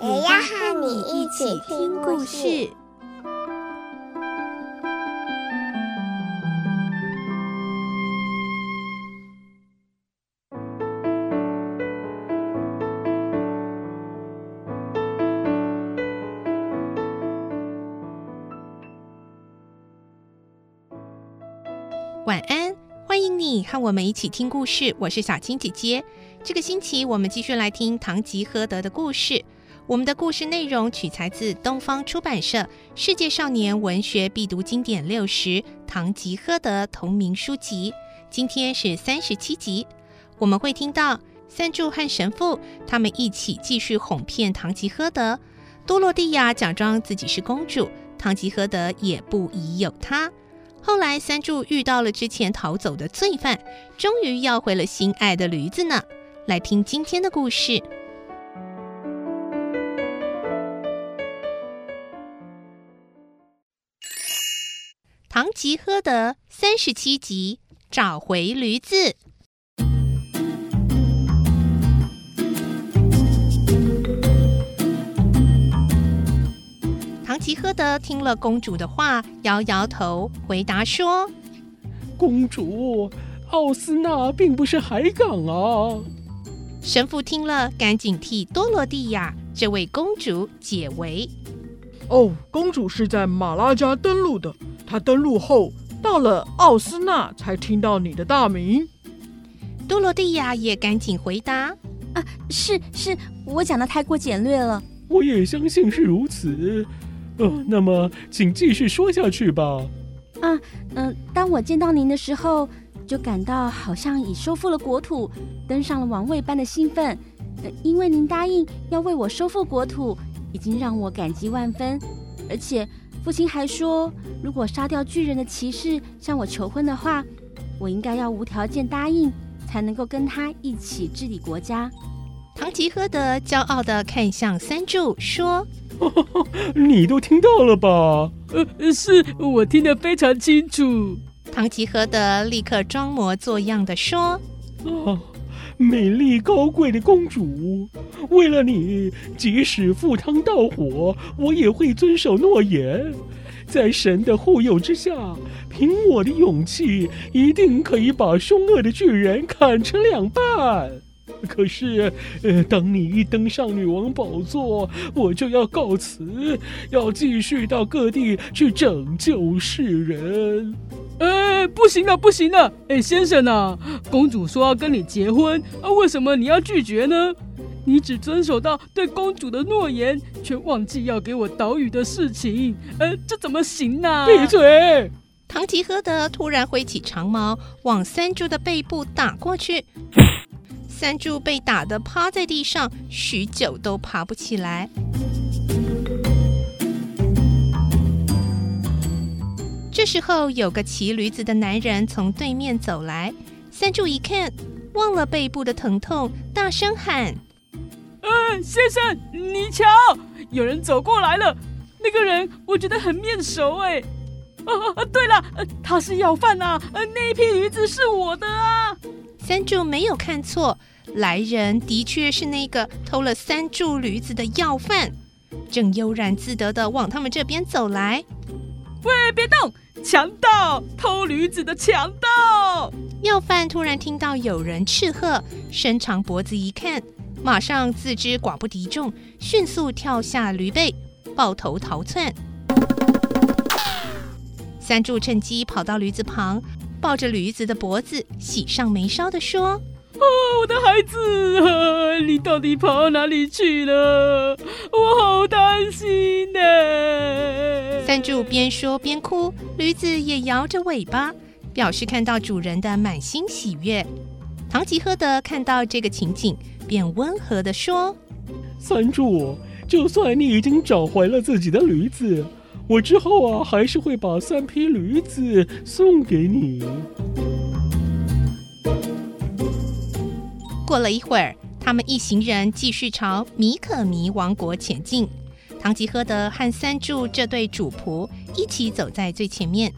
也要和你一起听故事。晚安，欢迎你和我们一起听故事。我是小青姐姐。这个星期我们继续来听《堂吉诃德》的故事。我们的故事内容取材自东方出版社《世界少年文学必读经典六十》《堂吉诃德》同名书籍。今天是三十七集，我们会听到三柱和神父他们一起继续哄骗唐吉诃德。多罗蒂亚假装自己是公主，唐吉诃德也不疑有他。后来，三柱遇到了之前逃走的罪犯，终于要回了心爱的驴子呢。来听今天的故事，《堂吉诃德》三十七集，找回驴子。唐吉诃德听了公主的话，摇摇头，回答说：“公主，奥斯纳并不是海港啊。”神父听了，赶紧替多罗蒂亚这位公主解围。哦，公主是在马拉加登陆的。她登陆后到了奥斯纳，才听到你的大名。多罗蒂亚也赶紧回答：“啊，是是，我讲的太过简略了。”我也相信是如此。呃，那么请继续说下去吧。啊，嗯、呃，当我见到您的时候，就感到好像已收复了国土，登上了王位般的兴奋。呃，因为您答应要为我收复国土，已经让我感激万分。而且父亲还说，如果杀掉巨人的骑士向我求婚的话，我应该要无条件答应，才能够跟他一起治理国家。唐吉诃德骄傲地看向三柱，说。你都听到了吧？呃，是我听得非常清楚。唐吉诃德立刻装模作样地说：“啊，美丽高贵的公主，为了你，即使赴汤蹈火，我也会遵守诺言。在神的护佑之下，凭我的勇气，一定可以把凶恶的巨人砍成两半。”可是，呃，当你一登上女王宝座，我就要告辞，要继续到各地去拯救世人。哎，不行了，不行了！哎，先生啊，公主说要跟你结婚，啊，为什么你要拒绝呢？你只遵守到对公主的诺言，却忘记要给我岛屿的事情，呃，这怎么行呢？闭嘴！唐吉诃德突然挥起长矛，往三柱的背部打过去。三柱被打得趴在地上，许久都爬不起来。这时候，有个骑驴子的男人从对面走来。三柱一看，忘了背部的疼痛，大声喊：“嗯，先生，你瞧，有人走过来了。那个人我觉得很面熟，哎。啊啊，对了，他是要饭呐啊！那一匹驴子是我的啊！”三柱没有看错，来人的确是那个偷了三柱驴子的要饭，正悠然自得地往他们这边走来。喂，别动！强盗，偷驴子的强盗！要饭突然听到有人斥喝，伸长脖子一看，马上自知寡不敌众，迅速跳下驴背，抱头逃窜。三柱趁机跑到驴子旁。抱着驴子的脖子，喜上眉梢地说：“哦，我的孩子啊，你到底跑到哪里去了？我好担心呢。”三柱边说边哭，驴子也摇着尾巴，表示看到主人的满心喜悦。堂吉诃德看到这个情景，便温和地说：“三柱，就算你已经找回了自己的驴子，我之后啊还是会把三匹驴子送给你。过了一会儿，他们一行人继续朝米可米王国前进。唐吉诃德和三柱这对主仆一起走在最前面。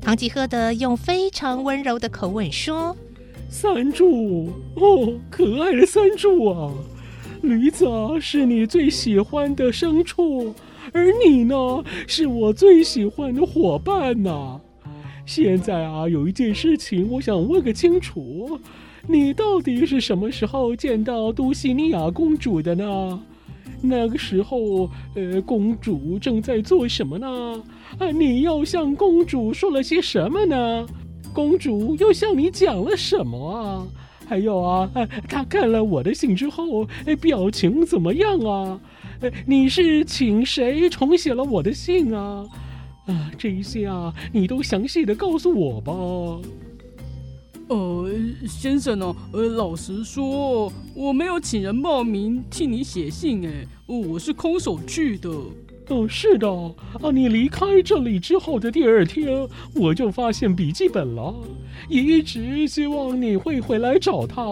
唐吉诃德用非常温柔的口吻说：“三柱，哦，可爱的三柱啊，驴子啊是你最喜欢的牲畜，而你呢，是我最喜欢的伙伴呐、现在啊，有一件事情我想问个清楚，你到底是什么时候见到都西尼亚公主的呢？”那个时候，呃，公主正在做什么呢？啊，你又向公主说了些什么呢？公主又向你讲了什么啊？还有啊，她看了我的信之后，表情怎么样啊？你是请谁重写了我的信啊？啊，这一些啊，你都详细的告诉我吧。呃，先生呢？呃，老实说，我没有请人冒名替你写信，哎，我是空手去的。哦，是的，啊，你离开这里之后的第二天，我就发现笔记本了，也一直希望你会回来找他。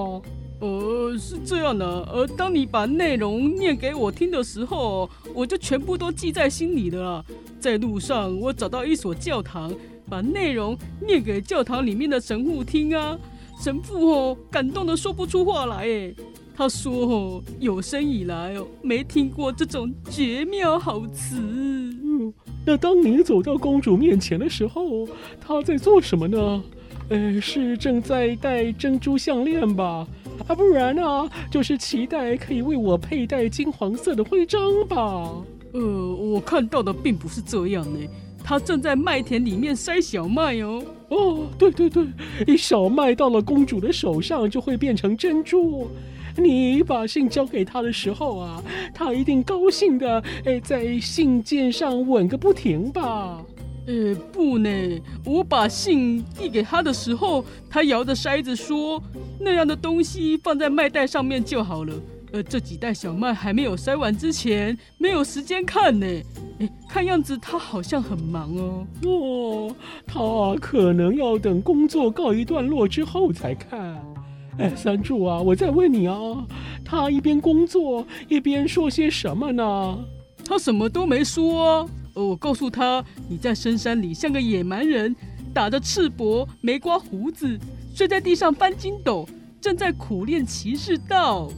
呃，是这样的，呃，当你把内容念给我听的时候，我就全部都记在心里的了。在路上，我找到一所教堂。把内容念给教堂里面的神父听啊，神父哦感动得说不出话来哎，他说哦有生以来哦没听过这种绝妙好词。嗯，那当你走到公主面前的时候，她在做什么呢？呃，是正在戴珍珠项链吧？啊，不然啊，就是期待可以为我佩戴金黄色的徽章吧？呃，我看到的并不是这样呢。他正在麦田里面筛小麦哦。哦，对对对，小麦到了公主的手上就会变成珍珠。你把信交给他的时候啊，他一定高兴的哎，在信件上吻个不停吧？呃，不呢，我把信递给他的时候，他摇着筛子说：“那样的东西放在麦袋上面就好了。”呃，这几袋小麦还没有筛完之前，没有时间看呢。哎，看样子他好像很忙哦。哦，他可能要等工作告一段落之后才看。哎，三柱啊，我在问你啊，他一边工作一边说些什么呢？他什么都没说我告诉他，你在深山里像个野蛮人，打着赤膊，没刮胡子，睡在地上翻筋斗，正在苦练骑士道。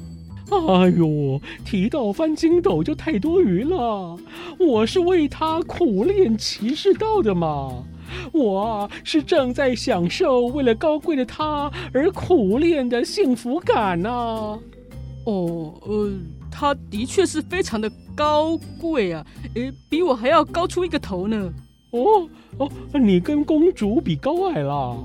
哎呦，提到翻筋斗就太多余了。我是为他苦练骑士道的嘛，我啊是正在享受为了高贵的他而苦练的幸福感呐。哦，呃，他的确是非常的高贵啊，诶，比我还要高出一个头呢。哦哦，你跟公主比高矮啦。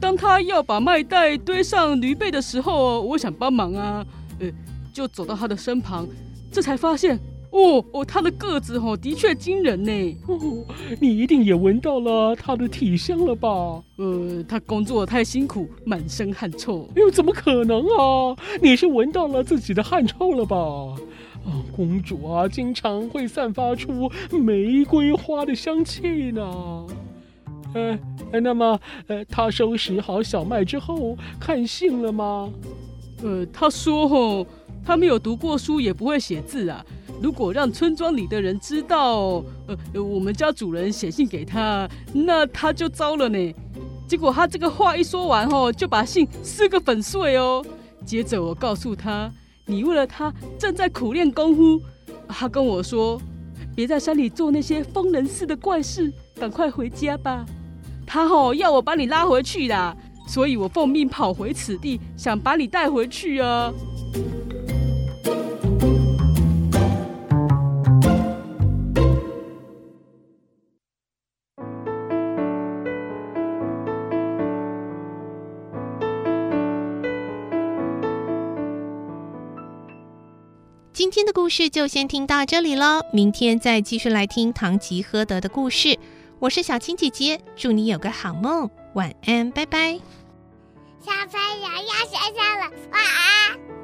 当他要把麦袋堆上驴背的时候，我想帮忙啊，呃。就走到他的身旁，这才发现，哦哦，他的个子哦，的确惊人呢。哦，你一定也闻到了他的体香了吧？呃，他工作太辛苦，满身汗臭。哎呦，怎么可能啊？你是闻到了自己的汗臭了吧？啊，公主啊，经常会散发出玫瑰花的香气呢。呃，那么，呃，他收拾好小麦之后，看信了吗？呃，他说哦。他没有读过书，也不会写字啊！如果让村庄里的人知道，呃，我们家主人写信给他，那他就糟了呢。结果他这个话一说完，哦，就把信撕个粉碎哦。接着我告诉他，你为了他正在苦练功夫。他跟我说，别在山里做那些疯人似的怪事，赶快回家吧。他哦要我把你拉回去啦，所以我奉命跑回此地，想把你带回去啊。今天的故事就先听到这里喽，明天再继续来听唐吉诃德的故事。我是小青姐姐，祝你有个好梦，晚安，拜拜。小朋友要睡觉了，晚安。